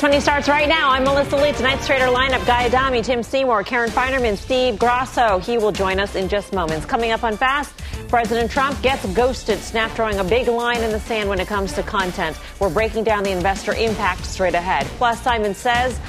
Fast Money starts right now. I'm Melissa Lee. Tonight's trader lineup Guy Adami, Tim Seymour, Karen Finerman, Steve Grasso. He will join us in just moments. Coming up on Fast, President Trump gets ghosted, snap drawing a big line in the sand when it comes to content. We're breaking down the investor impact straight ahead. Plus, Simon says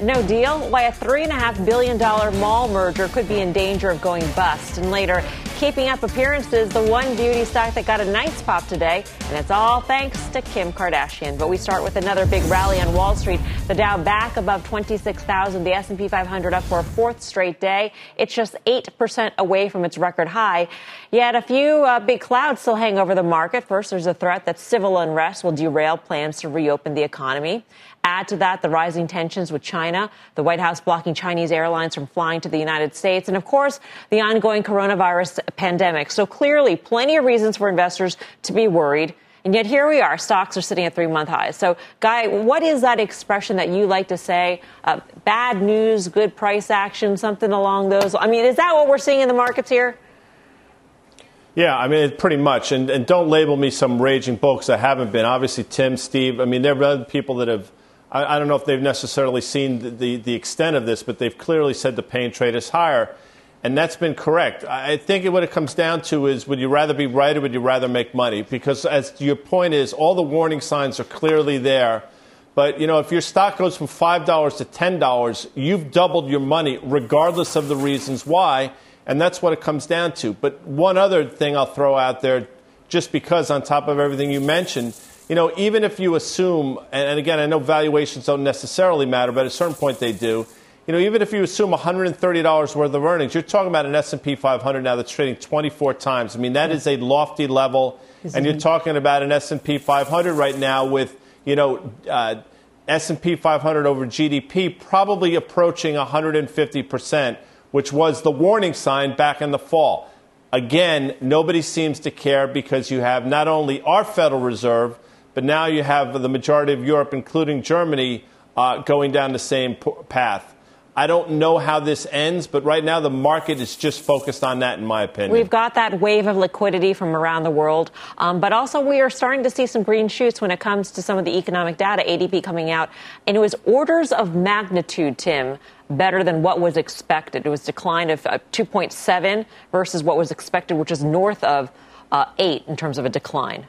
no deal? Why a $3.5 billion mall merger could be in danger of going bust. And later, keeping up appearances, the one beauty stock that got a nice pop today. And it's all thanks to Kim Kardashian. But we start with another big rally on Wall Street. The Dow back above 26,000. The S&P 500 up for a fourth straight day. It's just 8% away from its record high. Yet a few uh, big clouds still hang over the market. First, there's a threat that civil unrest will derail plans to reopen the economy. Add to that the rising tensions with China, the White House blocking Chinese airlines from flying to the United States, and of course, the ongoing coronavirus pandemic. So clearly, plenty of reasons for investors to be worried. And yet here we are, stocks are sitting at three month highs. So, Guy, what is that expression that you like to say? Uh, bad news, good price action, something along those. I mean, is that what we're seeing in the markets here? Yeah, I mean, pretty much. And, and don't label me some raging bull because I haven't been. Obviously, Tim, Steve, I mean, there are other people that have I, I don't know if they've necessarily seen the, the, the, extent of this, but they've clearly said the pain trade is higher. And that's been correct. I think what it comes down to is would you rather be right or would you rather make money? Because, as your point is, all the warning signs are clearly there. But, you know, if your stock goes from $5 to $10, you've doubled your money regardless of the reasons why. And that's what it comes down to. But one other thing I'll throw out there, just because on top of everything you mentioned, you know, even if you assume, and again, I know valuations don't necessarily matter, but at a certain point they do. You know, even if you assume $130 worth of earnings, you're talking about an S&P 500 now that's trading 24 times. I mean, that is a lofty level, and you're talking about an S&P 500 right now with, you know, uh, S&P 500 over GDP probably approaching 150 percent, which was the warning sign back in the fall. Again, nobody seems to care because you have not only our Federal Reserve but now you have the majority of Europe, including Germany, uh, going down the same path. I don't know how this ends, but right now the market is just focused on that, in my opinion. We've got that wave of liquidity from around the world, um, but also we are starting to see some green shoots when it comes to some of the economic data, ADP coming out, and it was orders of magnitude, Tim, better than what was expected. It was decline of uh, 2.7 versus what was expected, which is north of uh, 8 in terms of a decline.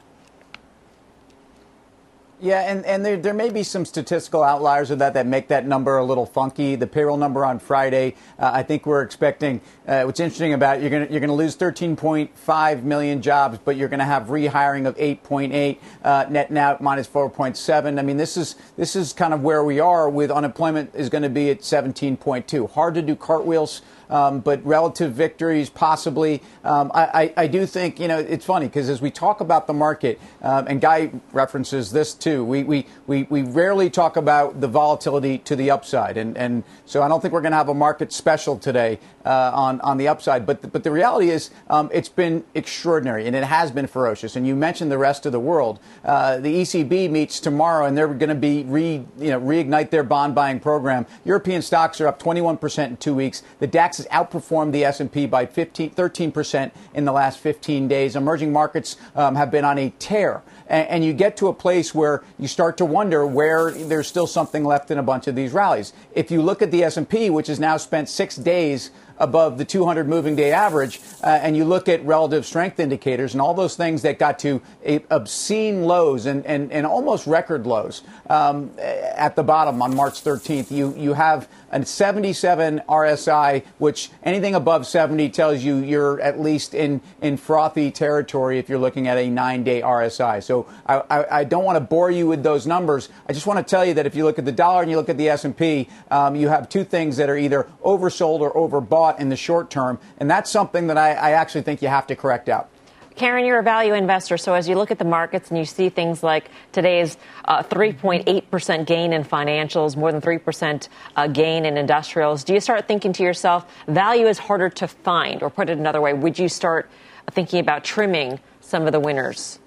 Yeah, and, and there, there may be some statistical outliers of that that make that number a little funky. The payroll number on Friday, uh, I think we're expecting. Uh, what's interesting about it, you're going you're to lose 13.5 million jobs, but you're going to have rehiring of 8.8, uh, net now minus 4.7. I mean, this is this is kind of where we are with unemployment is going to be at 17.2. Hard to do cartwheels um, but relative victories possibly. Um, I, I, I, do think, you know, it's funny because as we talk about the market, um, and Guy references this too, we, we, we, we rarely talk about the volatility to the upside. And, and so I don't think we're going to have a market special today uh, on, on the upside. But, but the reality is um, it's been extraordinary and it has been ferocious. And you mentioned the rest of the world. Uh, the ECB meets tomorrow and they're going to be re, you know, reignite their bond buying program. European stocks are up 21% in two weeks. The DAX has outperformed the S&P by 15, 13% in the last 15 days. Emerging markets um, have been on a tear. And, and, you get to a place where you start to wonder where there's still something left in a bunch of these rallies. If you look at the S&P, which has now spent six days above the 200 moving day average, uh, and you look at relative strength indicators and all those things that got to obscene lows and, and, and almost record lows um, at the bottom on March 13th, you, you have a 77 RSI, which anything above 70 tells you you're at least in, in frothy territory if you're looking at a nine day RSI. So I, I, I don't want to bore you with those numbers. I just want to tell you that if you look at the dollar and you look at the S&P, um, you have two things that are either oversold or overbought in the short term. And that's something that I, I actually think you have to correct out. Karen, you're a value investor, so as you look at the markets and you see things like today's uh, 3.8% gain in financials, more than 3% uh, gain in industrials, do you start thinking to yourself, value is harder to find? Or put it another way, would you start thinking about trimming some of the winners?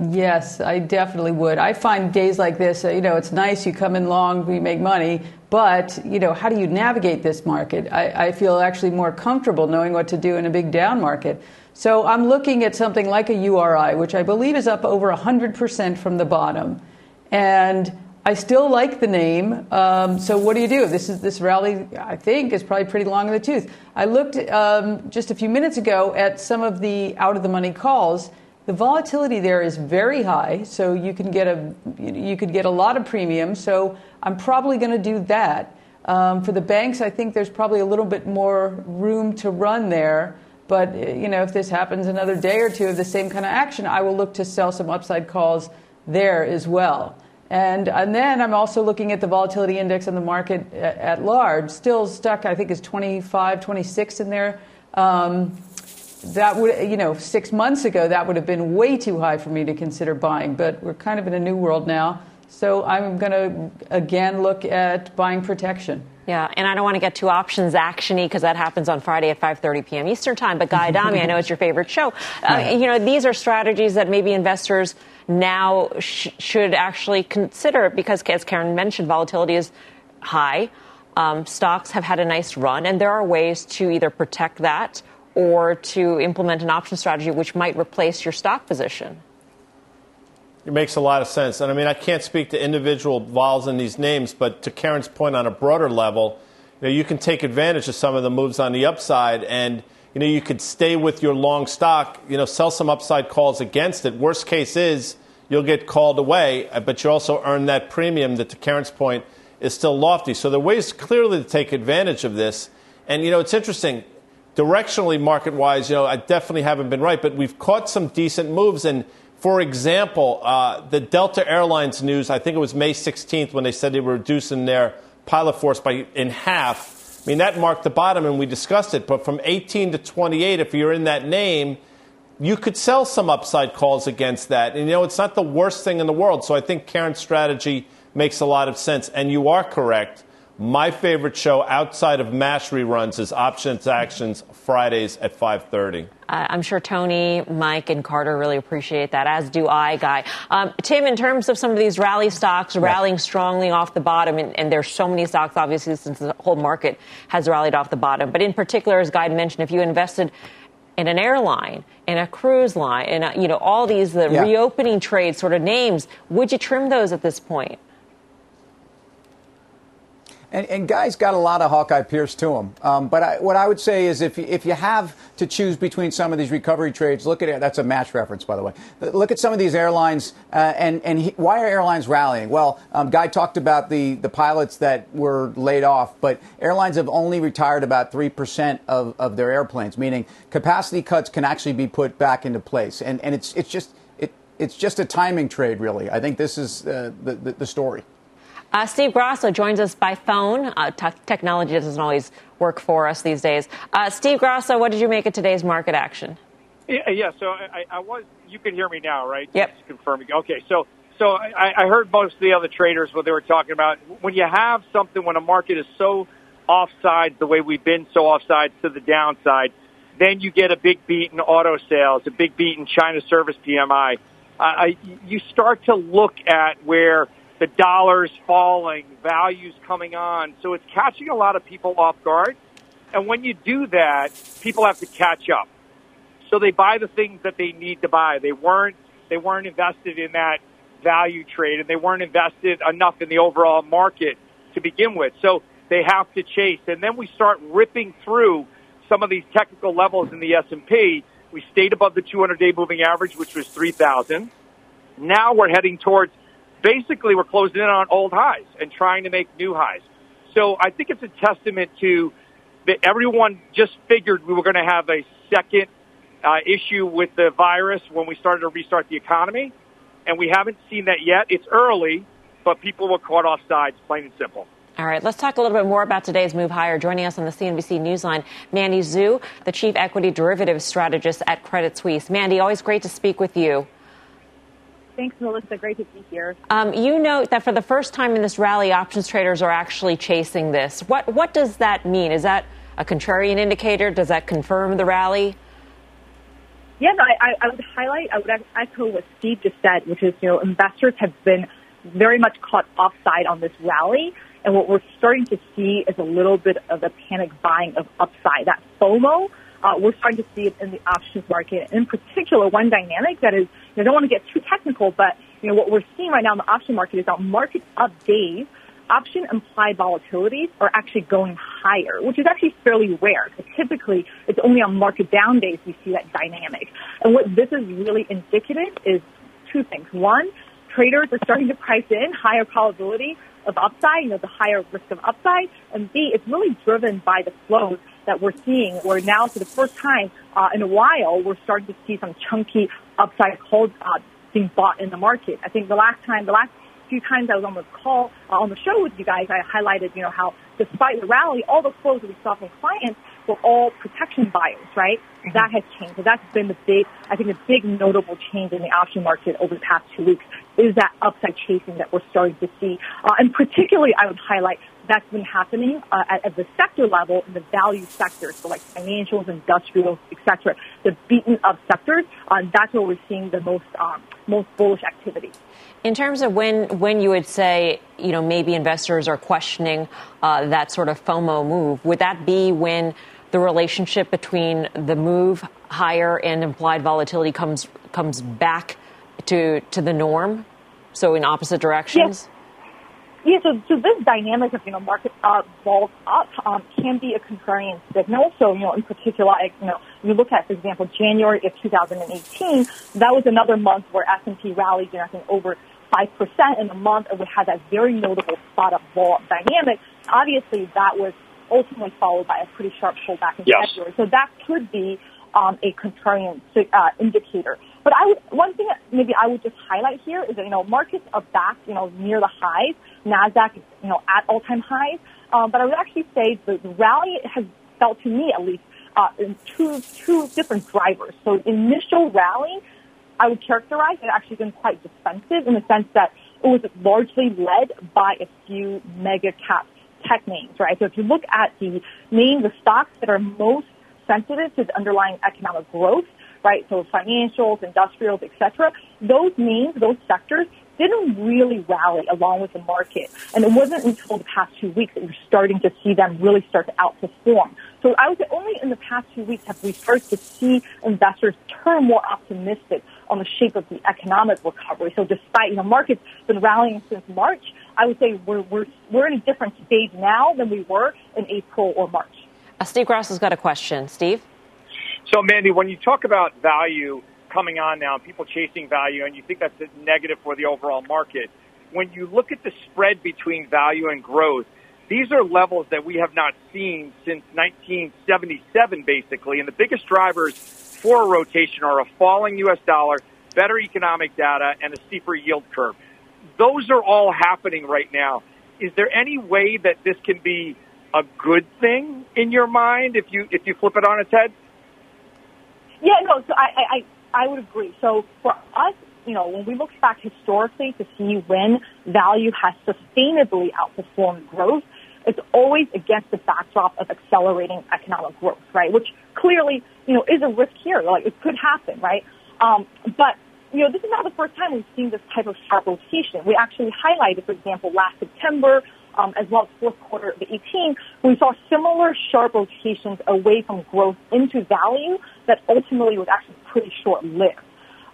Yes, I definitely would. I find days like this, uh, you know, it's nice you come in long, we make money, but, you know, how do you navigate this market? I, I feel actually more comfortable knowing what to do in a big down market. So I'm looking at something like a URI, which I believe is up over 100% from the bottom. And I still like the name. Um, so what do you do? This is this rally. I think is probably pretty long in the tooth. I looked um, just a few minutes ago at some of the out of the money calls, the volatility there is very high, so you can get a you could get a lot of premium. So I'm probably going to do that. Um, for the banks, I think there's probably a little bit more room to run there. But you know, if this happens another day or two of the same kind of action, I will look to sell some upside calls there as well. And, and then I'm also looking at the volatility index on the market at, at large, still stuck, I think, is 25, 26 in there. Um, that would, you know, six months ago, that would have been way too high for me to consider buying. But we're kind of in a new world now. So I'm going to again look at buying protection. Yeah, and I don't want to get too options actiony because that happens on Friday at 5:30 p.m. Eastern Time. But Guy Adami, I know it's your favorite show. Uh, you know, these are strategies that maybe investors now sh- should actually consider because, as Karen mentioned, volatility is high. Um, stocks have had a nice run, and there are ways to either protect that or to implement an option strategy which might replace your stock position. It makes a lot of sense. And I mean, I can't speak to individual vols in these names, but to Karen's point on a broader level, you know, you can take advantage of some of the moves on the upside and you know, you could stay with your long stock, you know, sell some upside calls against it. Worst case is you'll get called away, uh, but you also earn that premium that, to Karen's point, is still lofty. So there are ways clearly to take advantage of this. And, you know, it's interesting directionally, market wise, you know, I definitely haven't been right, but we've caught some decent moves. And for example, uh, the Delta Airlines news, I think it was May 16th when they said they were reducing their pilot force by in half. I mean, that marked the bottom, and we discussed it. But from 18 to 28, if you're in that name, you could sell some upside calls against that. And, you know, it's not the worst thing in the world. So I think Karen's strategy makes a lot of sense. And you are correct. My favorite show outside of MASH reruns is Options Actions Fridays at 5:30. I'm sure Tony, Mike, and Carter really appreciate that, as do I, Guy. Um, Tim, in terms of some of these rally stocks rallying strongly off the bottom, and, and, there's so many stocks, obviously, since the whole market has rallied off the bottom. But in particular, as Guy mentioned, if you invested in an airline, in a cruise line, in a, you know all these the yeah. reopening trade sort of names, would you trim those at this point? And, and, guys got a lot of Hawkeye Pierce to them. Um, but I, what I would say is if, if you have to choose between some of these recovery trades, look at it. That's a MASH reference, by the way. Look at some of these airlines uh, and, and he, why are airlines rallying? Well, um, Guy talked about the, the pilots that were laid off, but airlines have only retired about 3% of, of their airplanes, meaning capacity cuts can actually be put back into place. And, and it's, it's, just, it, it's just a timing trade, really. I think this is uh, the, the, the story. Uh, Steve Grasso joins us by phone. Uh, t- technology doesn't always work for us these days. Uh, Steve Grasso, what did you make of today's market action? Yeah, yeah so I, I, was. You can hear me now, right? Yep. Just confirming. Okay, so so I, I heard most of the other traders what they were talking about. When you have something, when a market is so offside the way we've been so offside to the downside, then you get a big beat in auto sales, a big beat in China service PMI. Uh, I, you start to look at where the dollar's falling, values coming on. So it's catching a lot of people off guard. And when you do that, people have to catch up. So they buy the things that they need to buy. They weren't, they weren't invested in that value trade and they weren't invested enough in the overall market to begin with. So they have to chase. And then we start ripping through some of these technical levels in the S&P. We stayed above the 200 day moving average, which was 3,000. Now we're heading towards basically we're closing in on old highs and trying to make new highs. So I think it's a testament to that everyone just figured we were going to have a second uh, issue with the virus when we started to restart the economy, and we haven't seen that yet. It's early, but people were caught off sides, plain and simple. All right, let's talk a little bit more about today's move higher. Joining us on the CNBC Newsline, Mandy Xu, the Chief Equity Derivatives Strategist at Credit Suisse. Mandy, always great to speak with you. Thanks, Melissa. Great to be here. Um, you note that for the first time in this rally, options traders are actually chasing this. What what does that mean? Is that a contrarian indicator? Does that confirm the rally? Yeah, no, I, I would highlight, I would echo what Steve just said, which is, you know, investors have been very much caught offside on this rally. And what we're starting to see is a little bit of a panic buying of upside. That FOMO, uh, we're starting to see it in the options market. In particular, one dynamic that is, you know, I don't want to get too technical, but, you know, what we're seeing right now in the option market is that market up days option implied volatilities are actually going higher, which is actually fairly rare. So typically, it's only on market down days we see that dynamic. And what this is really indicative is two things. One, traders are starting to price in higher probability of upside, you know, the higher risk of upside. And B, it's really driven by the flows that we're seeing where now for the first time uh, in a while, we're starting to see some chunky upside calls uh, being bought in the market. I think the last time, the last few times I was on the call, uh, on the show with you guys, I highlighted, you know, how despite the rally, all the flows that we saw from clients were all protection buyers, right? Mm-hmm. That has changed. So that's been the big, I think, a big notable change in the option market over the past two weeks is that upside chasing that we're starting to see. Uh, and particularly, I would highlight that's been happening uh, at, at, the sector level in the value sectors, so like financials, industrials, etc. The beaten up sectors, uh, that's where we're seeing the most um, most bullish activity. In terms of when when you would say you know maybe investors are questioning uh, that sort of FOMO move, would that be when the relationship between the move higher and implied volatility comes comes back to to the norm, so in opposite directions? Yes. Yeah, so, so this dynamic of, you know, market uh, vols up um, can be a contrarian signal. So, you know, in particular, like, you know, you look at, for example, January of 2018, that was another month where S&P rallied, you know, I think over 5% in a month, and we had that very notable spot up vol dynamic. Obviously, that was ultimately followed by a pretty sharp pullback in yes. February. So that could be um, a contrarian uh, indicator. But I would, one thing that maybe I would just highlight here is that, you know, markets are back, you know, near the highs. NASDAQ is, you know, at all-time highs. Um, but I would actually say the, rally has felt to me at least uh, in two, two different drivers. So initial rally, I would characterize it actually been quite defensive in the sense that it was largely led by a few mega cap tech names, right? So if you look at the names, the stocks that are most sensitive to the underlying economic growth, right? So financials, industrials, etc. Those names, those sectors didn't really rally along with the market. And it wasn't until the past two weeks that you're starting to see them really start to outperform. So I would say only in the past two weeks have we started to see investors turn more optimistic on the shape of the economic recovery. So despite, you know, markets been rallying since March, I would say we're, we're, we're in a different stage now than we were in April or March. Uh, Steve Grasso has got a question. Steve? So, Mandy, when you talk about value coming on now, people chasing value, and you think that's a negative for the overall market, when you look at the spread between value and growth, these are levels that we have not seen since 1977, basically. And the biggest drivers for a rotation are a falling U.S. dollar, better economic data, and a steeper yield curve. Those are all happening right now. Is there any way that this can be a good thing in your mind if you if you flip it on its head? Yeah, no. So I, I, I would agree. So for us, you know, when we look back historically to see when value has sustainably outperformed growth, it's always against the backdrop of accelerating economic growth, right? Which clearly, you know, is a risk here. Like it could happen, right? Um, but you know, this is not the first time we've seen this type of sharp rotation. We actually highlighted, for example, last September, um, as well as fourth quarter of 18, we saw similar sharp rotations away from growth into value that ultimately was actually pretty short-lived.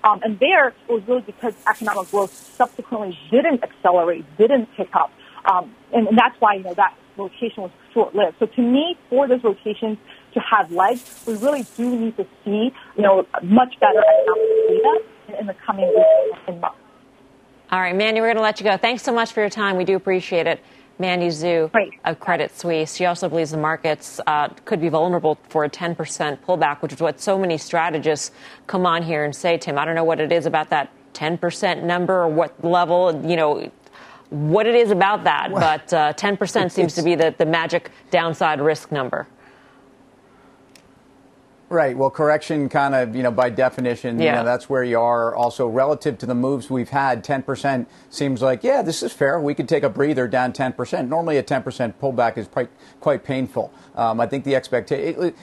Um, and there, it was really because economic growth subsequently didn't accelerate, didn't pick up. Um, and, and that's why, you know, that rotation was short-lived. So to me, for those rotations to have legs, we really do need to see, you know, much better economic data in, in the coming weeks and months. All right, Mandy, we're going to let you go. Thanks so much for your time. We do appreciate it. Mandy Xu of Credit Suisse. She also believes the markets uh, could be vulnerable for a 10% pullback, which is what so many strategists come on here and say, Tim. I don't know what it is about that 10% number or what level, you know, what it is about that, well, but uh, 10% seems to be the, the magic downside risk number. Right. Well, correction kind of, you know, by definition, yeah. you know, that's where you are. Also, relative to the moves we've had, 10% seems like, yeah, this is fair. We could take a breather down 10%. Normally, a 10% pullback is quite, quite painful. Um, I think the expectation,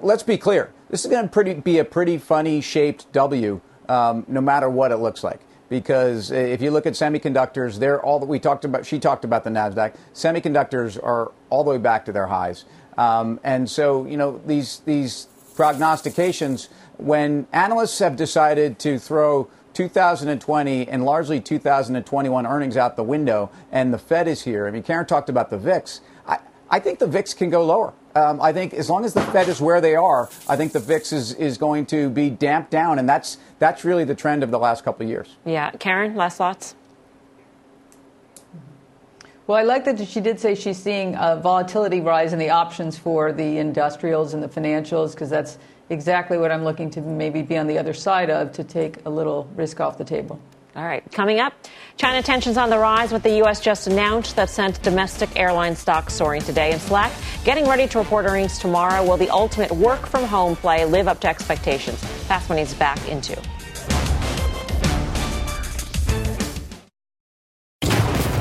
let's be clear, this is going to pretty be a pretty funny shaped W, um, no matter what it looks like because if you look at semiconductors, they're all that we talked about. She talked about the Nasdaq. Semiconductors are all the way back to their highs, um, and so you know these these prognostications when analysts have decided to throw 2020 and largely 2021 earnings out the window, and the Fed is here. I mean, Karen talked about the VIX. I, I think the VIX can go lower. Um, I think as long as the Fed is where they are, I think the VIX is, is going to be damped down, and that's that's really the trend of the last couple of years. Yeah, Karen, last thoughts. Well, I like that she did say she's seeing a volatility rise in the options for the industrials and the financials because that's exactly what I'm looking to maybe be on the other side of to take a little risk off the table. All right, coming up, China tensions on the rise. with the U.S. just announced that sent domestic airline stocks soaring today. And Slack getting ready to report earnings tomorrow. Will the ultimate work from home play live up to expectations? Fast Money's back into.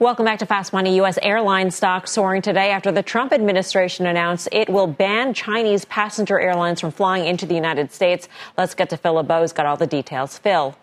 Welcome back to Fast Money. U.S. airline stocks soaring today after the Trump administration announced it will ban Chinese passenger airlines from flying into the United States. Let's get to Phil LeBeau's got all the details. Phil.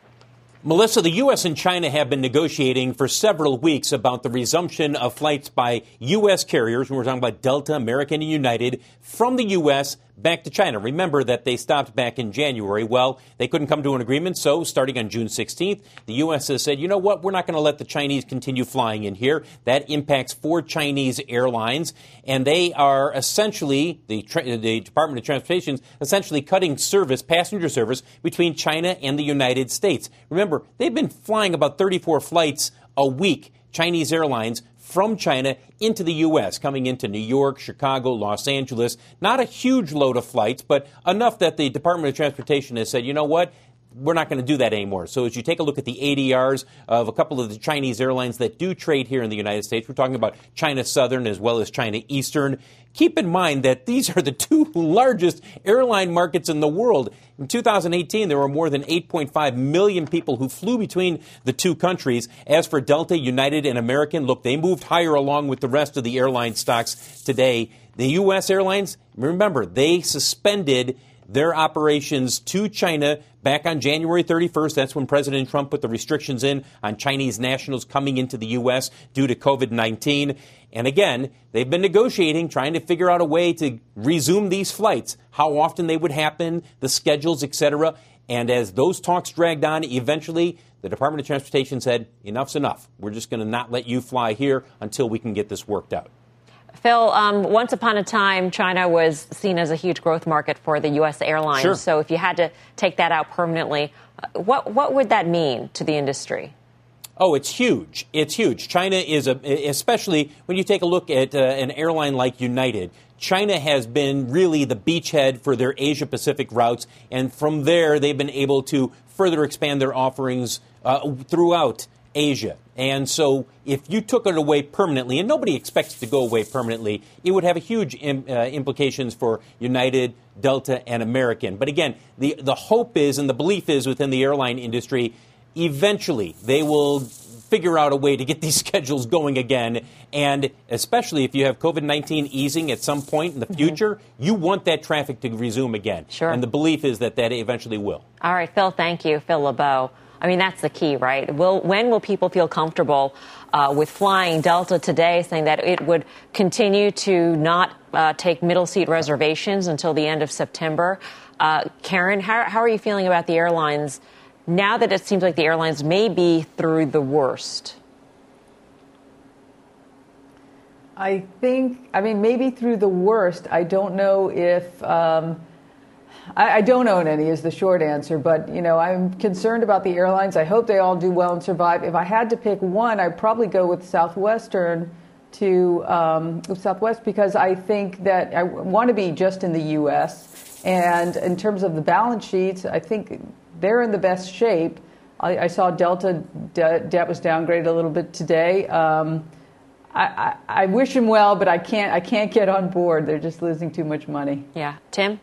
Melissa, the U.S. and China have been negotiating for several weeks about the resumption of flights by U.S. carriers, we're talking about Delta, American, and United, from the U.S back to China. Remember that they stopped back in January. Well, they couldn't come to an agreement, so starting on June 16th, the U.S. has said, you know what, we're not going to let the Chinese continue flying in here. That impacts four Chinese airlines, and they are essentially, the, the Department of Transportation, essentially cutting service, passenger service, between China and the United States. Remember, they've been flying about 34 flights a week, Chinese airlines, from China into the U.S., coming into New York, Chicago, Los Angeles. Not a huge load of flights, but enough that the Department of Transportation has said, you know what? We're not going to do that anymore. So as you take a look at the ADRs of a couple of the Chinese airlines that do trade here in the United States, we're talking about China Southern as well as China Eastern. Keep in mind that these are the two largest airline markets in the world. In 2018, there were more than 8.5 million people who flew between the two countries. As for Delta, United, and American, look, they moved higher along with the rest of the airline stocks today. The U.S. airlines, remember, they suspended their operations to China back on January 31st. That's when President Trump put the restrictions in on Chinese nationals coming into the U.S. due to COVID 19. And again, they've been negotiating, trying to figure out a way to resume these flights, how often they would happen, the schedules, etc. And as those talks dragged on, eventually the Department of Transportation said, enough's enough. We're just going to not let you fly here until we can get this worked out. Phil, um, once upon a time, China was seen as a huge growth market for the U.S. airlines. Sure. So if you had to take that out permanently, uh, what, what would that mean to the industry? Oh, it's huge. It's huge. China is a, especially when you take a look at uh, an airline like United. China has been really the beachhead for their Asia Pacific routes, and from there they've been able to further expand their offerings uh, throughout Asia. And so, if you took it away permanently, and nobody expects it to go away permanently, it would have a huge Im, uh, implications for United, Delta, and American. But again, the, the hope is and the belief is within the airline industry, eventually they will figure out a way to get these schedules going again. And especially if you have COVID 19 easing at some point in the mm-hmm. future, mm-hmm. you want that traffic to resume again. Sure. And the belief is that that eventually will. All right, Phil, thank you. Phil LeBeau I mean, that's the key, right? Will, when will people feel comfortable uh, with flying Delta today, saying that it would continue to not uh, take middle seat reservations until the end of September? Uh, Karen, how, how are you feeling about the airlines now that it seems like the airlines may be through the worst? I think, I mean, maybe through the worst. I don't know if. Um, I, I, don't own any is the short answer, but you know I'm concerned about the airlines. I hope they all do well and survive. If I had to pick one, I'd probably go with Southwestern to um, Southwest because I think that I want to be just in the U.S. And in terms of the balance sheets, I think they're in the best shape. I, I saw Delta debt was downgraded a little bit today. Um, I, I, I wish them well, but I can't. I can't get on board. They're just losing too much money. Yeah, Tim.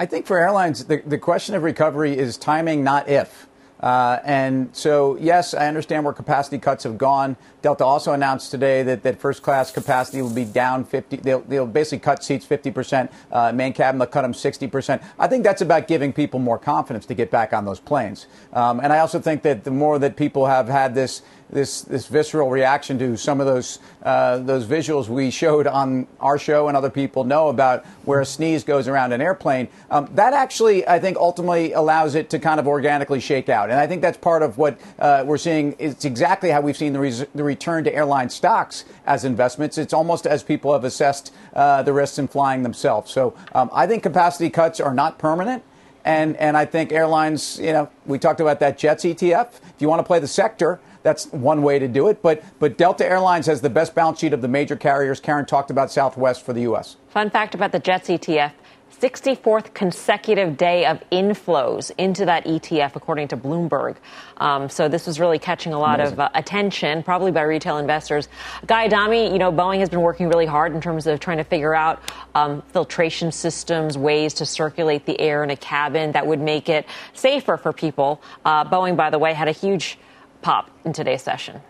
I think for airlines, the, the question of recovery is timing, not if. Uh, and so, yes, I understand where capacity cuts have gone. Delta also announced today that, that first class capacity will be down 50. They'll, they'll basically cut seats 50%. Uh, main cabin, they'll cut them 60%. I think that's about giving people more confidence to get back on those planes. Um, and I also think that the more that people have had this this this visceral reaction to some of those uh, those visuals we showed on our show and other people know about where a sneeze goes around an airplane. Um, that actually, I think, ultimately allows it to kind of organically shake out, and I think that's part of what uh, we're seeing. It's exactly how we've seen the, res- the, return to airline stocks as investments. It's almost as people have assessed uh, the risks in flying themselves. So um, I think capacity cuts are not permanent. And, and I think airlines, you know, we talked about that Jets ETF. If you want to play the sector, that's one way to do it. But but Delta Airlines has the best balance sheet of the major carriers. Karen talked about Southwest for the U.S. Fun fact about the Jets ETF. 64th consecutive day of inflows into that ETF, according to Bloomberg. Um, so this was really catching a lot Amazing. of uh, attention, probably by retail investors. Guy Adami, you know, Boeing has been working really hard in terms of trying to figure out um, filtration systems, ways to circulate the air in a cabin that would make it safer for people. Uh, Boeing, by the way, had a huge pop in today's session.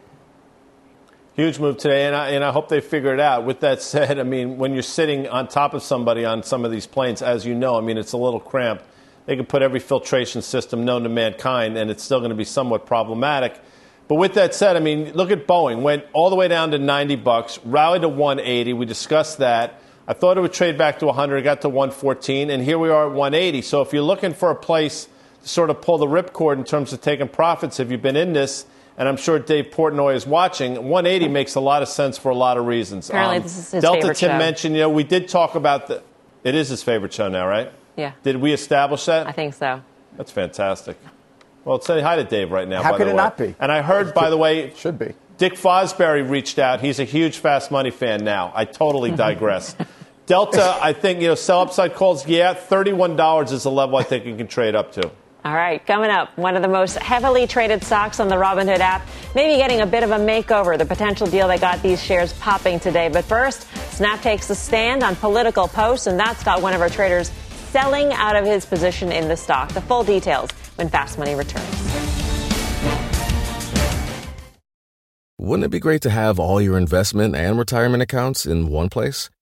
Huge move today, and I, and I hope they figure it out. With that said, I mean, when you're sitting on top of somebody on some of these planes, as you know, I mean, it's a little cramped. They can put every filtration system known to mankind, and it's still going to be somewhat problematic. But with that said, I mean, look at Boeing. Went all the way down to 90 bucks, rallied to 180. We discussed that. I thought it would trade back to 100. It got to 114, and here we are at 180. So if you're looking for a place – sort of pull the ripcord in terms of taking profits if you've been in this. And I'm sure Dave Portnoy is watching. 180 makes a lot of sense for a lot of reasons. Apparently, um, this is his Delta favorite Tim show. mentioned, you know, we did talk about the. It is his favorite show now, right? Yeah. Did we establish that? I think so. That's fantastic. Well, say hi to Dave right now. How by could the it way. not be? And I heard, by the way, should be. Dick Fosbury reached out. He's a huge Fast Money fan now. I totally digress. Delta, I think, you know, sell upside calls. Yeah, $31 is the level I think you can trade up to. All right, coming up, one of the most heavily traded stocks on the Robinhood app, maybe getting a bit of a makeover, the potential deal that got these shares popping today. But first, Snap takes a stand on political posts, and that's got one of our traders selling out of his position in the stock. The full details when Fast Money returns. Wouldn't it be great to have all your investment and retirement accounts in one place?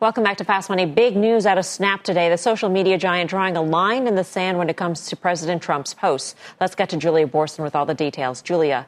Welcome back to Fast Money. Big news out of Snap today. The social media giant drawing a line in the sand when it comes to President Trump's posts. Let's get to Julia Boorstin with all the details. Julia.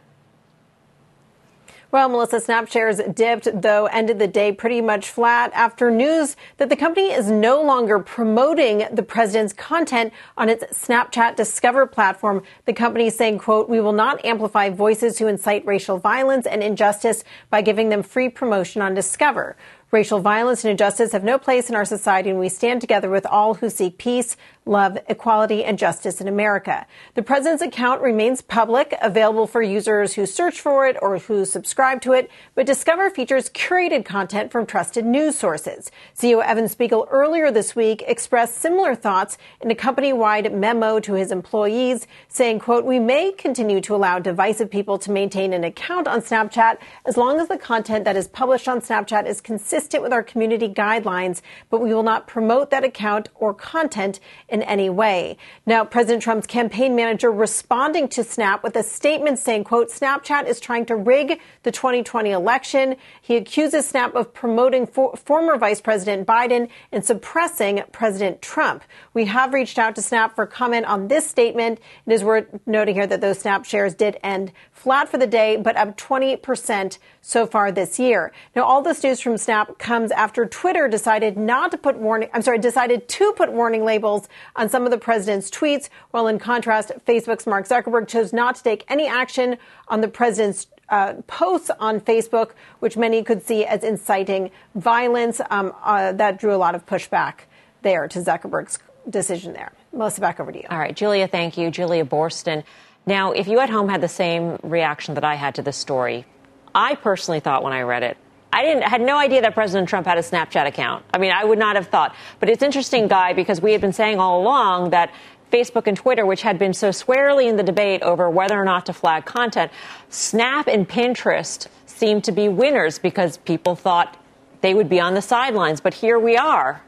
Well, Melissa, Snap shares dipped, though ended the day pretty much flat after news that the company is no longer promoting the president's content on its Snapchat Discover platform. The company is saying, quote, we will not amplify voices who incite racial violence and injustice by giving them free promotion on Discover. Racial violence and injustice have no place in our society, and we stand together with all who seek peace, love, equality, and justice in America. The president's account remains public, available for users who search for it or who subscribe to it, but Discover features curated content from trusted news sources. CEO Evan Spiegel earlier this week expressed similar thoughts in a company-wide memo to his employees, saying, quote, we may continue to allow divisive people to maintain an account on Snapchat as long as the content that is published on Snapchat is consistent with our community guidelines, but we will not promote that account or content in any way. Now, President Trump's campaign manager responding to Snap with a statement saying, quote, Snapchat is trying to rig the 2020 election. He accuses Snap of promoting for- former Vice President Biden and suppressing President Trump. We have reached out to Snap for comment on this statement. It is worth noting here that those Snap shares did end flat for the day, but up 20% so far this year. Now, all this news from Snap comes after Twitter decided not to put warning, I'm sorry, decided to put warning labels on some of the president's tweets, while in contrast, Facebook's Mark Zuckerberg chose not to take any action on the president's uh, posts on Facebook, which many could see as inciting violence. Um, uh, that drew a lot of pushback there to Zuckerberg's decision there. Melissa, back over to you. All right, Julia, thank you. Julia Boorstin. Now, if you at home had the same reaction that I had to this story, I personally thought when I read it, I didn't had no idea that President Trump had a Snapchat account. I mean, I would not have thought. But it's interesting, Guy, because we had been saying all along that Facebook and Twitter, which had been so squarely in the debate over whether or not to flag content, Snap and Pinterest seemed to be winners because people thought they would be on the sidelines. But here we are.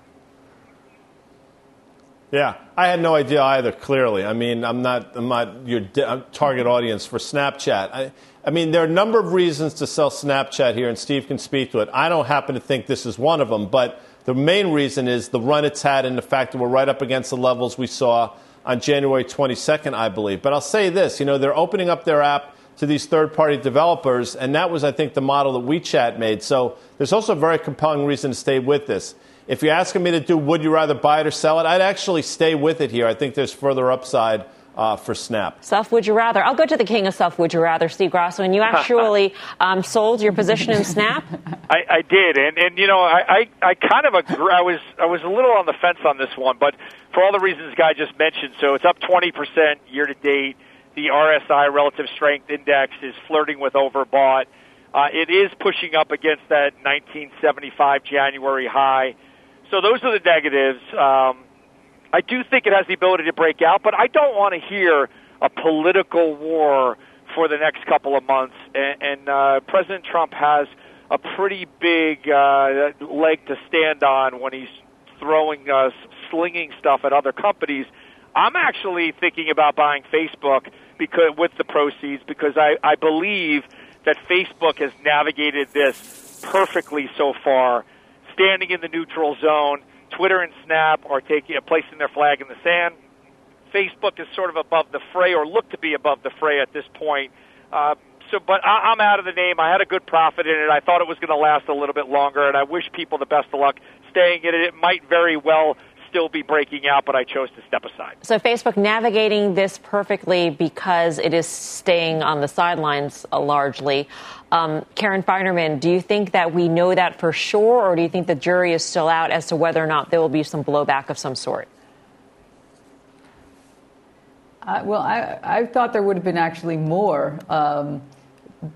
Yeah, I had no idea either. Clearly, I mean, I'm not, I'm not your target audience for Snapchat. I, I mean, there are a number of reasons to sell Snapchat here, and Steve can speak to it. I don't happen to think this is one of them, but the main reason is the run it's had and the fact that we're right up against the levels we saw on January 22nd, I believe. But I'll say this, you know, they're opening up their app to these third-party developers, and that was, I think, the model that WeChat made. So there's also a very compelling reason to stay with this. If you're asking me to do would you rather buy it or sell it, I'd actually stay with it here. I think there's further upside uh, for Snap. Self would you rather? I'll go to the king of self would you rather, Steve Grasso. And you actually um, sold your position in Snap. I, I did, and and you know I, I I kind of agree. I was I was a little on the fence on this one, but for all the reasons Guy just mentioned, so it's up 20 percent year to date. The RSI Relative Strength Index is flirting with overbought. Uh, it is pushing up against that 1975 January high. So those are the negatives. Um, I do think it has the ability to break out, but I don't want to hear a political war for the next couple of months. And, and uh, President Trump has a pretty big uh, leg to stand on when he's throwing, uh, slinging stuff at other companies. I'm actually thinking about buying Facebook because with the proceeds because I, I believe that Facebook has navigated this perfectly so far standing in the neutral zone. Twitter and Snap are taking placing their flag in the sand. Facebook is sort of above the fray, or look to be above the fray at this point. Uh, so, but I, I'm out of the name. I had a good profit in it. I thought it was going to last a little bit longer, and I wish people the best of luck staying in it. It might very well still be breaking out, but I chose to step aside. So Facebook navigating this perfectly because it is staying on the sidelines uh, largely. Um, Karen Finerman, do you think that we know that for sure, or do you think the jury is still out as to whether or not there will be some blowback of some sort? Uh, well, I, I, thought there would have been actually more. Um,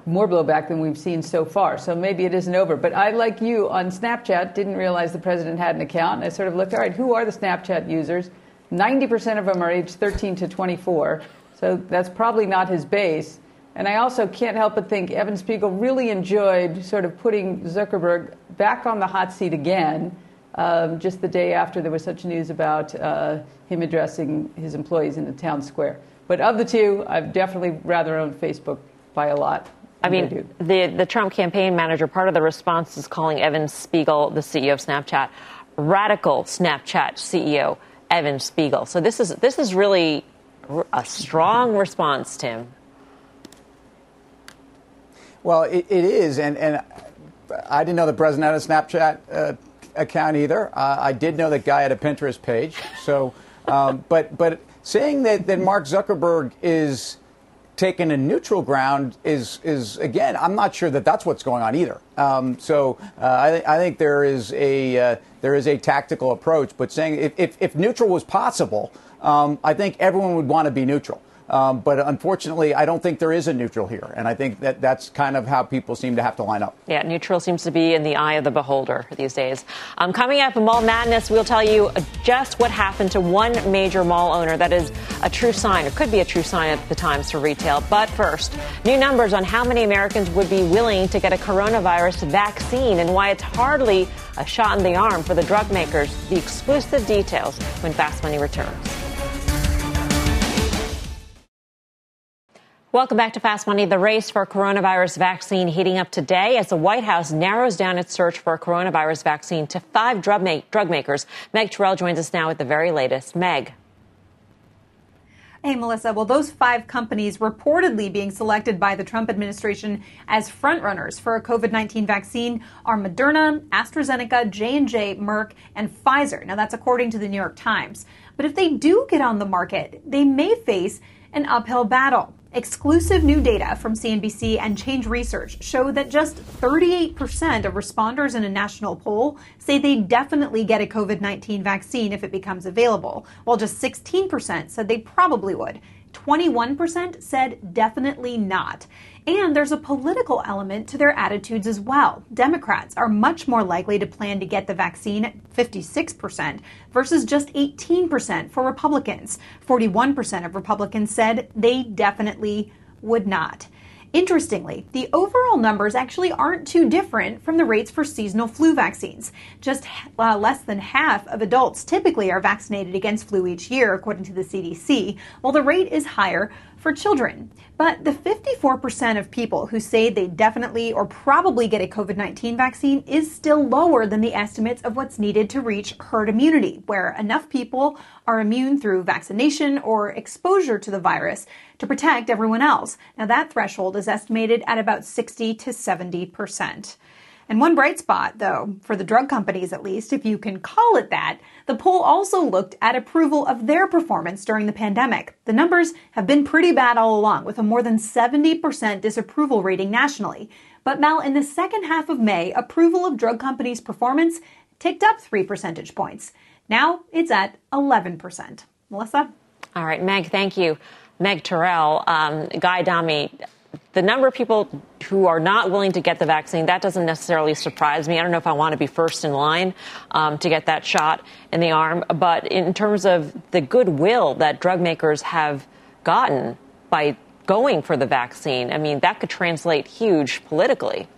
more blowback than we've seen so far. So maybe it isn't over. But I, like you, on Snapchat, didn't realize the president had an account. And I sort of looked, all right, who are the Snapchat users? 90% of them are aged 13 to 24. So that's probably not his base. And I also can't help but think Evan Spiegel really enjoyed sort of putting Zuckerberg back on the hot seat again, um, just the day after there was such news about uh, him addressing his employees in the town square. But of the two, I've definitely rather owned Facebook by a lot. I mean, the, the Trump campaign manager, part of the response is calling Evan Spiegel, the CEO of Snapchat, radical Snapchat CEO, Evan Spiegel. So this is, this is really a strong response, Tim. Well, it, it is, and and I didn't know the president had a Snapchat uh, account either. Uh, I did know that guy had a Pinterest page. So, um, but but saying that that Mark Zuckerberg is taking a neutral ground is is again I'm not sure that that's what's going on either. Um, so uh, I, I, think there is a uh, there is a tactical approach, but saying if, if, if neutral was possible, um, I think everyone would want to be neutral. Um, but unfortunately, I don't think there is a neutral here. And I think that that's kind of how people seem to have to line up. Yeah, neutral seems to be in the eye of the beholder these days. Um, coming up in Mall Madness, we'll tell you just what happened to one major mall owner that is a true sign, or could be a true sign at the times for retail. But first, new numbers on how many Americans would be willing to get a coronavirus vaccine and why it's hardly a shot in the arm for the drug makers. The exclusive details when Fast Money returns. Welcome back to Fast Money. The race for coronavirus vaccine heating up today as the White House narrows down its search for a coronavirus vaccine to five drug, ma- drug makers. Meg Tirrell joins us now with the very latest. Meg. Hey, Melissa. Well, those five companies reportedly being selected by the Trump administration as frontrunners for a COVID-19 vaccine are Moderna, AstraZeneca, J&J, Merck, and Pfizer. Now, that's according to the New York Times. But if they do get on the market, they may face an uphill battle. Exclusive new data from CNBC and Change Research show that just 38% of responders in a national poll say they definitely get a COVID 19 vaccine if it becomes available, while just 16% said they probably would. 21% said definitely not. And there's a political element to their attitudes as well. Democrats are much more likely to plan to get the vaccine, 56%, versus just 18% for Republicans. 41% of Republicans said they definitely would not. Interestingly, the overall numbers actually aren't too different from the rates for seasonal flu vaccines. Just uh, less than half of adults typically are vaccinated against flu each year, according to the CDC, while the rate is higher for children. But the 54% of people who say they definitely or probably get a COVID 19 vaccine is still lower than the estimates of what's needed to reach herd immunity, where enough people are immune through vaccination or exposure to the virus to protect everyone else. Now, that threshold is estimated at about 60 to 70%. And one bright spot, though, for the drug companies at least, if you can call it that, the poll also looked at approval of their performance during the pandemic. The numbers have been pretty bad all along, with a more than 70% disapproval rating nationally. But Mel, in the second half of May, approval of drug companies' performance ticked up three percentage points. Now it's at 11%. Melissa? All right, Meg, thank you. Meg Tirrell, um, Guy Adami, the number of people who are not willing to get the vaccine, that doesn't necessarily surprise me. I don't know if I want to be first in line um, to get that shot in the arm. But in terms of the goodwill that drug makers have gotten by going for the vaccine, I mean, that could translate huge politically.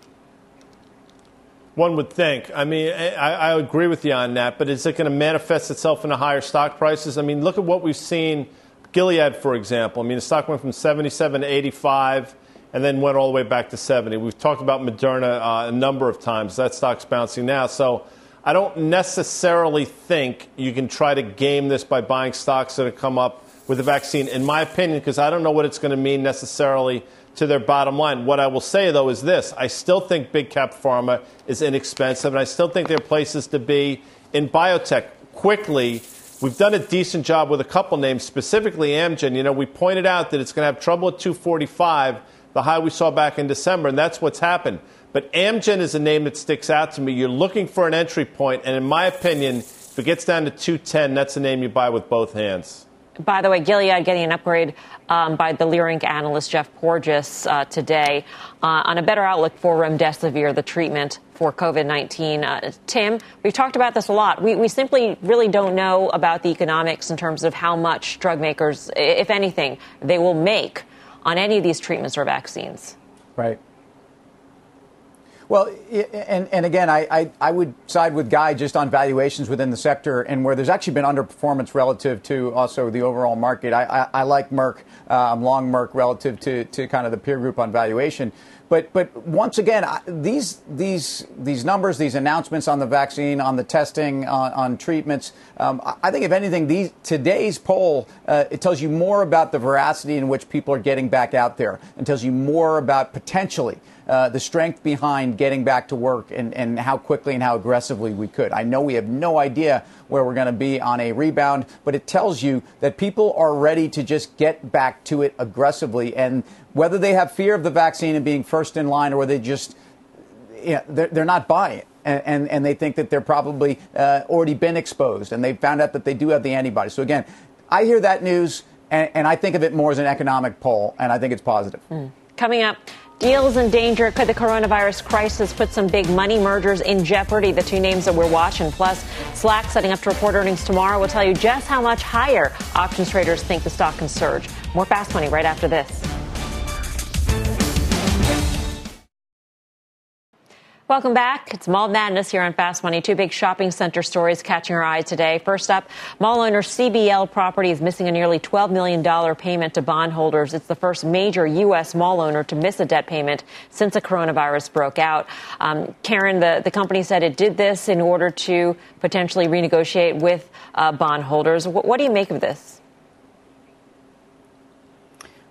One would think. I mean, I, I agree with you on that, but is it going to manifest itself in the higher stock prices? I mean, look at what we've seen. Gilead, for example. I mean, the stock went from 77 to 85 and then went all the way back to 70. We've talked about Moderna uh, a number of times. That stock's bouncing now. So I don't necessarily think you can try to game this by buying stocks that have come up with the vaccine, in my opinion, because I don't know what it's going to mean necessarily to their bottom line. What I will say, though, is this I still think big cap pharma is inexpensive, and I still think there are places to be in biotech quickly. We've done a decent job with a couple names, specifically Amgen. You know, we pointed out that it's going to have trouble at 245 the high we saw back in December, and that's what's happened. But Amgen is a name that sticks out to me. You're looking for an entry point, and in my opinion, if it gets down to 210, that's a name you buy with both hands. By the way, Gilead getting an upgrade um, by the Leerink analyst Jeff Porges uh, today uh, on a better outlook for remdesivir, the treatment for COVID 19. Uh, Tim, we've talked about this a lot. We, we simply really don't know about the economics in terms of how much drug makers, if anything, they will make on any of these treatments or vaccines. Right. Well, and, and again, I, I, I, would side with Guy just on valuations within the sector and where there's actually been underperformance relative to also the overall market. I, I, I like Merck. I'm long Merck relative to, to kind of the peer group on valuation. But but once again, these these these numbers, these announcements on the vaccine, on the testing, on, on treatments. Um, I think if anything, these today's poll uh, it tells you more about the veracity in which people are getting back out there, and tells you more about potentially uh, the strength behind getting back to work and, and how quickly and how aggressively we could. I know we have no idea where we're going to be on a rebound, but it tells you that people are ready to just get back to it aggressively. And whether they have fear of the vaccine and being first in line or they just, you know, they're, they're not buying it. And, and, and, they think that they're probably uh, already been exposed and they found out that they do have the antibodies. So, again, I hear that news and, and I think of it more as an economic poll, and I think it's positive. Mm. Coming up, Deals in danger. Could the coronavirus crisis put some big money mergers in jeopardy? The two names that we're watching. Plus, Slack setting up to report earnings tomorrow will tell you just how much higher options traders think the stock can surge. More fast money right after this. Welcome back. It's Mall Madness here on Fast Money. Two big shopping center stories catching our eye today. First up, mall owner CBL Property is missing a nearly $12 million payment to bondholders. It's the first major U.S. mall owner to miss a debt payment since the coronavirus broke out. Um, Karen, the, the company said it did this in order to potentially renegotiate with uh, bondholders. What, what do you make of this?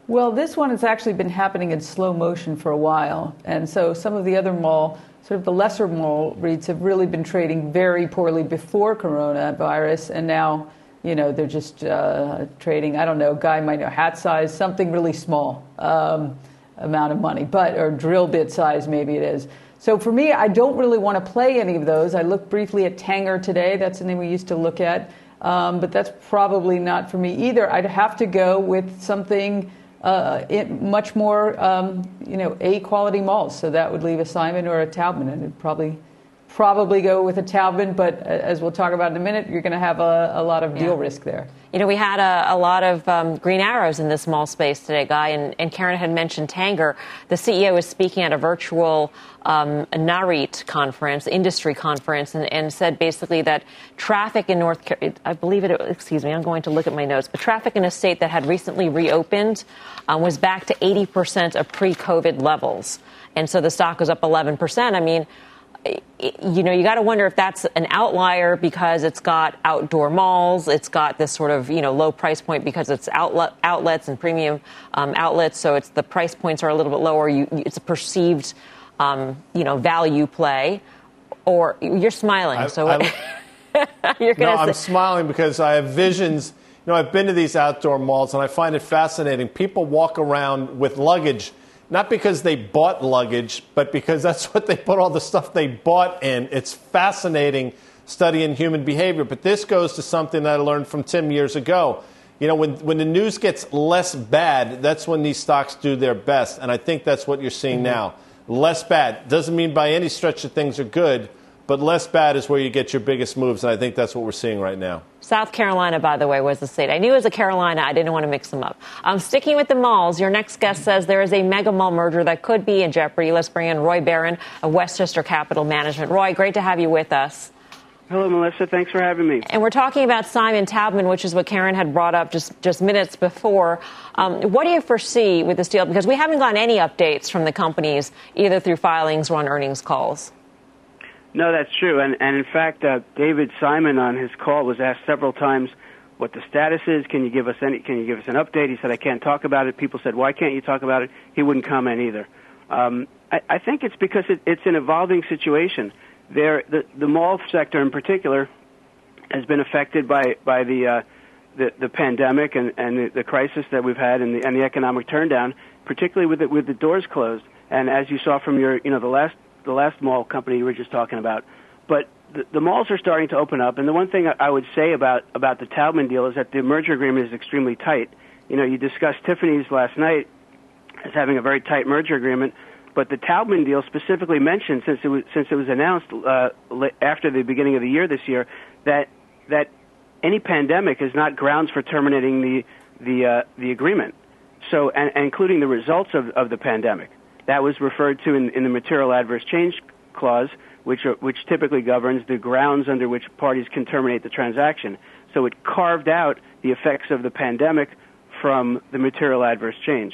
Well, this one has actually been happening in slow motion for a while. And so some of the other mall sort of the lesser mall REITs have really been trading very poorly before coronavirus, and now, you know, they're just uh, trading, I don't know, guy might know, hat size, something really small um, amount of money, but, or drill bit size, maybe it is. So for me, I don't really want to play any of those. I looked briefly at Tanger today. That's the name we used to look at. Um, but that's probably not for me either. I'd have to go with something uh, it, much more, um, you know, A quality malls. So that would leave a Simon or a Taubman, and it'd probably probably go with a Taubman. But as we'll talk about in a minute, you're going to have a, a, lot of deal yeah. risk there. You know, we had a, a lot of um, green arrows in this mall space today, Guy, and, and, Karen had mentioned Tanger. The CEO was speaking at a virtual um, NAREIT conference, industry conference, and, and, said basically that traffic in North, I believe it, excuse me, I'm going to look at my notes, but traffic in a state that had recently reopened um, was back to 80% of pre-COVID levels. And so the stock was up 11%. I mean, you know, you got to wonder if that's an outlier because it's got outdoor malls, it's got this sort of you know low price point because it's outlet outlets and premium um, outlets, so it's the price points are a little bit lower. You, it's a perceived um, you know value play, or you're smiling. I, so I, you're no, I'm smiling because I have visions. You know, I've been to these outdoor malls and I find it fascinating. People walk around with luggage not because they bought luggage, but because that's what they put all the stuff they bought in. It's fascinating studying human behavior. But this goes to something that I learned from Tim years ago. You know, when, when the news gets less bad, that's when these stocks do their best. And I think that's what you're seeing mm-hmm. now. Less bad. Doesn't mean by any stretch that things are good, but less bad is where you get your biggest moves, and I think that's what we're seeing right now. South Carolina, by the way, was the state. I knew it was a Carolina. I didn't want to mix them up. Um, sticking with the malls, your next guest says there is a mega mall merger that could be in jeopardy. Let's bring in Roy Behren of Westchester Capital Management. Roy, great to have you with us. Hello, Melissa. Thanks for having me. And we're talking about Simon Taubman, which is what Karen had brought up just, just minutes before. Um, what do you foresee with this deal? Because we haven't gotten any updates from the companies, either through filings or on earnings calls. No, that's true. And, and in fact, uh, David Simon on his call was asked several times what the status is. Can you give us any? Can you give us an update? He said, "I can't talk about it." People said, "Why can't you talk about it?" He wouldn't comment either. Um, I, I think it's because it, it's an evolving situation. There, the, the mall sector in particular has been affected by by the uh, the, the pandemic and, and the, the crisis that we've had and the, and the economic turndown, particularly with the, with the doors closed. And as you saw from your, you know, the last the last mall company you were just talking about. But the, the malls are starting to open up, and the one thing I would say about about the Taubman deal is that the merger agreement is extremely tight. You know, you discussed Tiffany's last night as having a very tight merger agreement, but the Taubman deal specifically mentioned since it was since it was announced uh, after the beginning of the year this year that that any pandemic is not grounds for terminating the the uh, the agreement. So, and, and including the results of, of the pandemic. That was referred to in, in the material adverse change clause, which, are, which typically governs the grounds under which parties can terminate the transaction. So it carved out the effects of the pandemic from the material adverse change.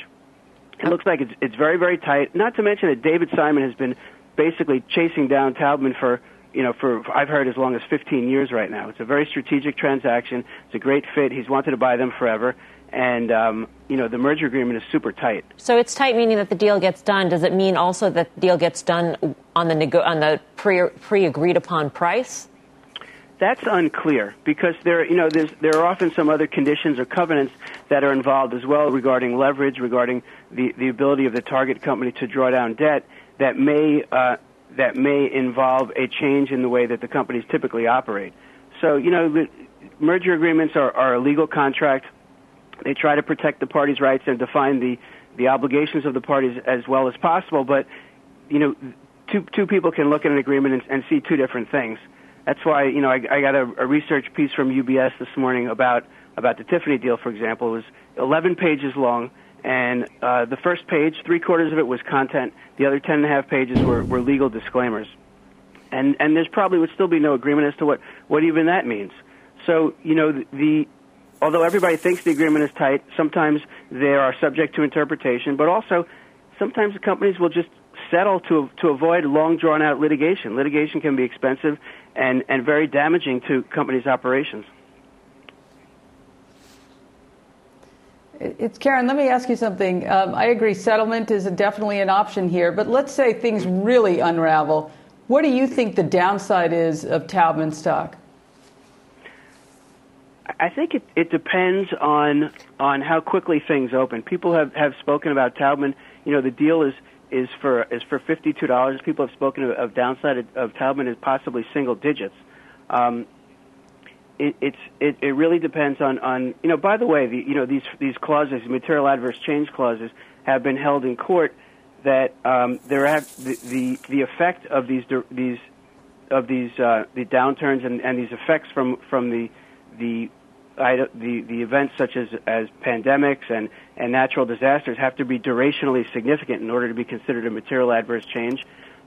It looks like it's it's very very tight. Not to mention that David Simon has been basically chasing down Taubman for you know for I've heard as long as 15 years right now. It's a very strategic transaction. It's a great fit. He's wanted to buy them forever, and um, you know the merger agreement is super tight. So it's tight, meaning that the deal gets done. Does it mean also that the deal gets done on the nego- on the pre pre agreed upon price? That's unclear because there, you know, there are often some other conditions or covenants that are involved as well regarding leverage, regarding the, the ability of the target company to draw down debt that may uh, that may involve a change in the way that the companies typically operate. So, you know, merger agreements are, are a legal contract. They try to protect the parties' rights and define the, the obligations of the parties as well as possible. But, you know, two, two people can look at an agreement and, and see two different things. That's why, you know, I, I got a, a research piece from UBS this morning about, about the Tiffany deal, for example. It was 11 pages long and uh, the first page, three quarters of it was content. The other 10 and a half pages were, were legal disclaimers. And and there's probably would still be no agreement as to what what even that means. So you know the, the although everybody thinks the agreement is tight, sometimes they are subject to interpretation. But also, sometimes the companies will just settle to to avoid long drawn out litigation. Litigation can be expensive and and very damaging to companies' operations. It's Karen. Let me ask you something. Um, I agree, settlement is definitely an option here. But let's say things really unravel. What do you think the downside is of Taubman stock? I think it, it depends on on how quickly things open. People have, have spoken about Taubman. You know, the deal is is for is for fifty two dollars. People have spoken of, of downside of, of Taubman as possibly single digits. Um, it, it's it, it really depends on on you know. By the way, the, you know these these clauses, material adverse change clauses, have been held in court that um, there have the, the the effect of these these of these uh, the downturns and, and these effects from from the the the the events such as as pandemics and and natural disasters have to be durationally significant in order to be considered a material adverse change.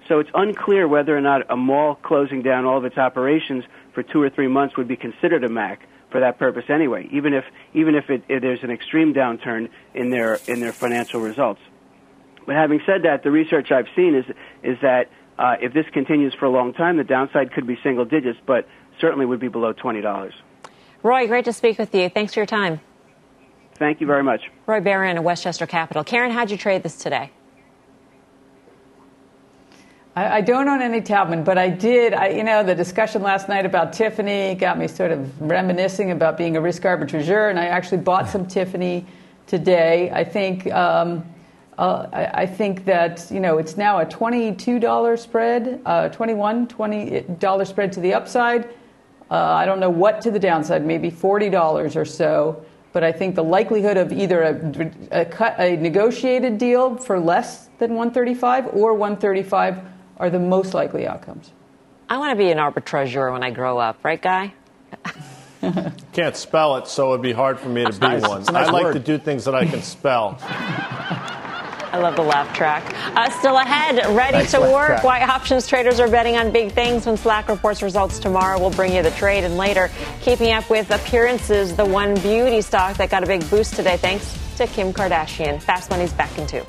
So it's unclear whether or not a mall closing down all of its operations for two or three months would be considered a MAC for that purpose anyway, even if even if, it, if there's an extreme downturn in their in their financial results. But having said that, the research I've seen is is that uh, if this continues for a long time, the downside could be single digits, but certainly would be below twenty dollars. Roy, great to speak with you. Thanks for your time. Thank you very much. Roy Behren of Westchester Capital. Karen, how'd you trade this today? I, I don't own any Taubman, but I did. I, you know, the discussion last night about Tiffany got me sort of reminiscing about being a risk arbitrageur, and I actually bought some Tiffany today. I think. Um, uh, I, I, think that you know it's now a twenty-two dollar spread, uh, 21 20 dollar spread to the upside. Uh, I don't know what to the downside, maybe forty dollars or so. But I think the likelihood of either a, a, cut, a negotiated deal for less than 135 or 135 are the most likely outcomes. I want to be an arbitrageur when I grow up, right, Guy? Can't spell it, so it'd be hard for me to be nice. one. Nice I like word. to do things that I can spell. I love the laugh track. Uh, still ahead, ready Nice to work. track. Why options traders are betting on big things when Slack reports results tomorrow. We'll bring you the trade and later, keeping up with appearances, the one beauty stock that got a big boost today thanks to Kim Kardashian. Fast Money's back in two.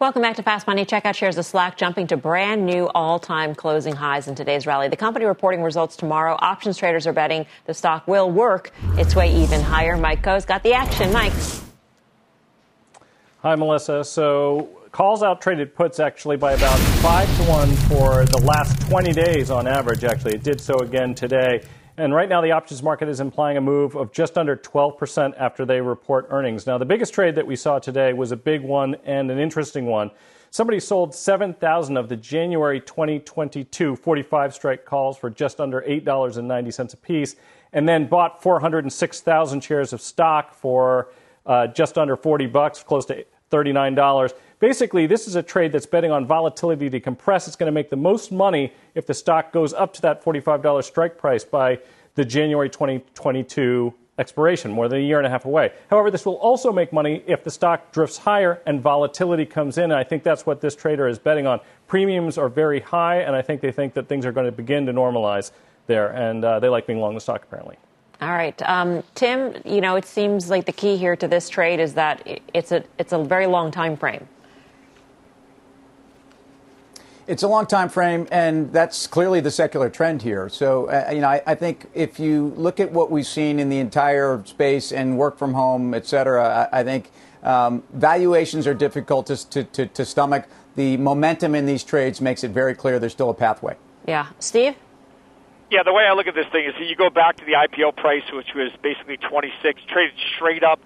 Welcome back to Fast Money. Check out shares of Slack jumping to brand new all time closing highs in today's rally. The company reporting results tomorrow. Options traders are betting the stock will work its way even higher. Mike Khouw's got the action. Mike. Hi, Melissa. So calls out traded puts actually by about five to one for the last 20 days on average. Actually, it did so again today. And right now, the options market is implying a move of just under 12% after they report earnings. Now, the biggest trade that we saw today was a big one and an interesting one. Somebody sold 7,000 of the January 2022 45 strike calls for just under $8.90 a piece, and then bought 406,000 shares of stock for uh, just under 40 bucks, close to $39. Basically, this is a trade that's betting on volatility to compress. It's going to make the most money if the stock goes up to that $45 strike price by the January 2022 expiration, more than a year and a half away. However, this will also make money if the stock drifts higher and volatility comes in. And I think that's what this trader is betting on. Premiums are very high, and I think they think that things are going to begin to normalize there, and uh, they like being long the stock apparently. All right, um, Tim. You know, it seems like the key here to this trade is that it's a it's a very long time frame. It's a long time frame, and that's clearly the secular trend here. So, uh, you know, I, I, think if you look at what we've seen in the entire space and work from home, et cetera, I, I think um, valuations are difficult to, to, to stomach. The momentum in these trades makes it very clear there's still a pathway. Yeah. Steve? Yeah, the way I look at this thing is you go back to the IPO price, which was basically 26, traded straight up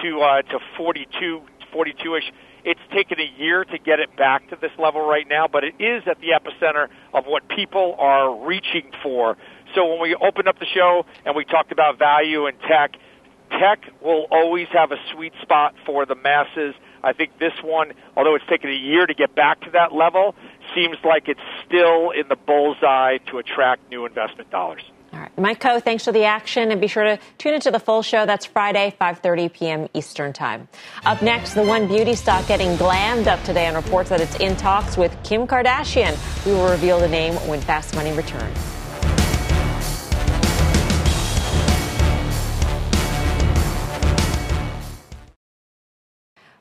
to uh, to 42, 42ish. It's taken a year to get it back to this level right now, but it is at the epicenter of what people are reaching for. So when we opened up the show and we talked about value and tech, tech will always have a sweet spot for the masses. I think this one, although it's taken a year to get back to that level, seems like it's still in the bullseye to attract new investment dollars. All right. Mike Khouw, thanks for the action. And be sure to tune into the full show. That's Friday, 5.30 p.m. Eastern Time. Up next, the One Beauty stock getting glammed up today and reports that it's in talks with Kim Kardashian. We will reveal the name when Fast Money returns.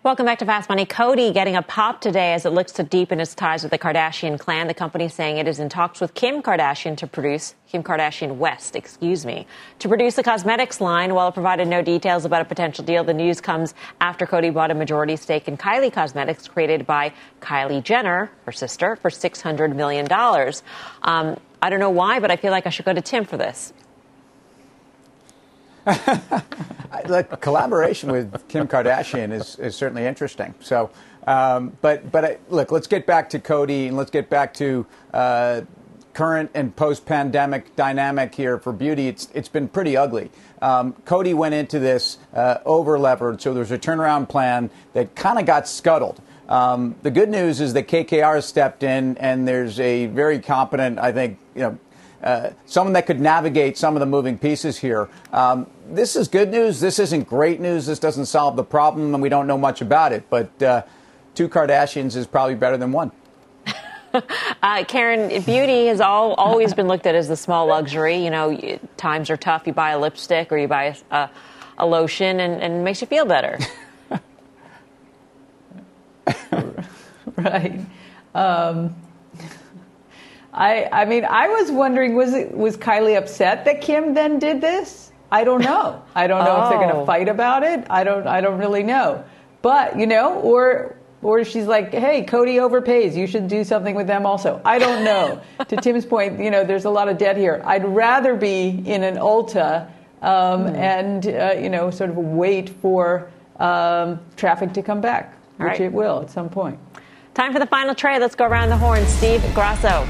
Welcome back to Fast Money. Coty getting a pop today as it looks to deepen its ties with the Kardashian clan. The company saying it is in talks with Kim Kardashian to produce Kim Kardashian West, excuse me, to produce a cosmetics line. While it provided no details about a potential deal, the news comes after Coty bought a majority stake in Kylie Cosmetics, created by Kylie Jenner, her sister, for six hundred million dollars. Um, I don't know why, but I feel like I should go to Tim for this. Look, collaboration with Kim Kardashian is, is certainly interesting. So, um, but but I, look, let's get back to Coty and let's get back to uh, current and post-pandemic dynamic here for beauty. It's it's been pretty ugly. Um, Coty went into this uh, over levered, so there's a turnaround plan that kind of got scuttled. Um, the good news is that KKR stepped in, and there's a very competent, I think, you know, uh, someone that could navigate some of the moving pieces here. Um, this is good news. This isn't great news. This doesn't solve the problem, and we don't know much about it. But uh, two Kardashians is probably better than one. uh, Karen, beauty has all, always been looked at as the small luxury. You know, times are tough. You buy a lipstick or you buy a, a lotion, and, and it makes you feel better. right. Um, I, I mean, I was wondering, was it, was Kylie upset that Kim then did this? I don't know. I don't know oh. if they're going to fight about it. I don't. I don't really know. But you know, or or she's like, hey, Coty overpays. You should do something with them also. I don't know. to Tim's point, you know, there's a lot of debt here. I'd rather be in an Ulta um, mm. and uh, you know, sort of wait for um, traffic to come back, which right. it will at some point. Time for the final trade. Let's go around the horn. Steve Grasso.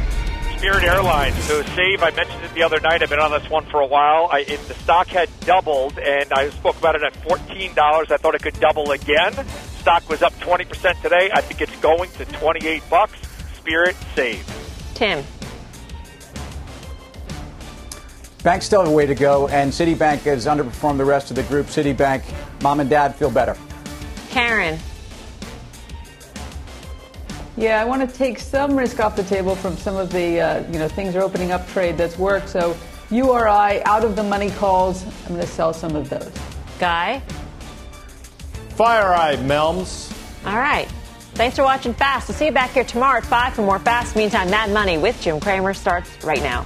Spirit Airlines. So Save, I mentioned it the other night. I've been on this one for a while. I, it, the stock had doubled, and I spoke about it at $14. I thought it could double again. Stock was up 20% today. I think it's going to 28 bucks. Spirit Save. Tim. Banks still have a way to go, and Citibank has underperformed the rest of the group. Citibank, mom and dad feel better. Karen. Yeah, I want to take some risk off the table from some of the, uh, you know, things are opening up trade that's worked. So URI, out of the money calls, I'm going to sell some of those. Guy? FireEye, Melms. All right. Thanks for watching Fast. We'll see you back here tomorrow at 5 for more Fast. Meantime, Mad Money with Jim Cramer starts right now.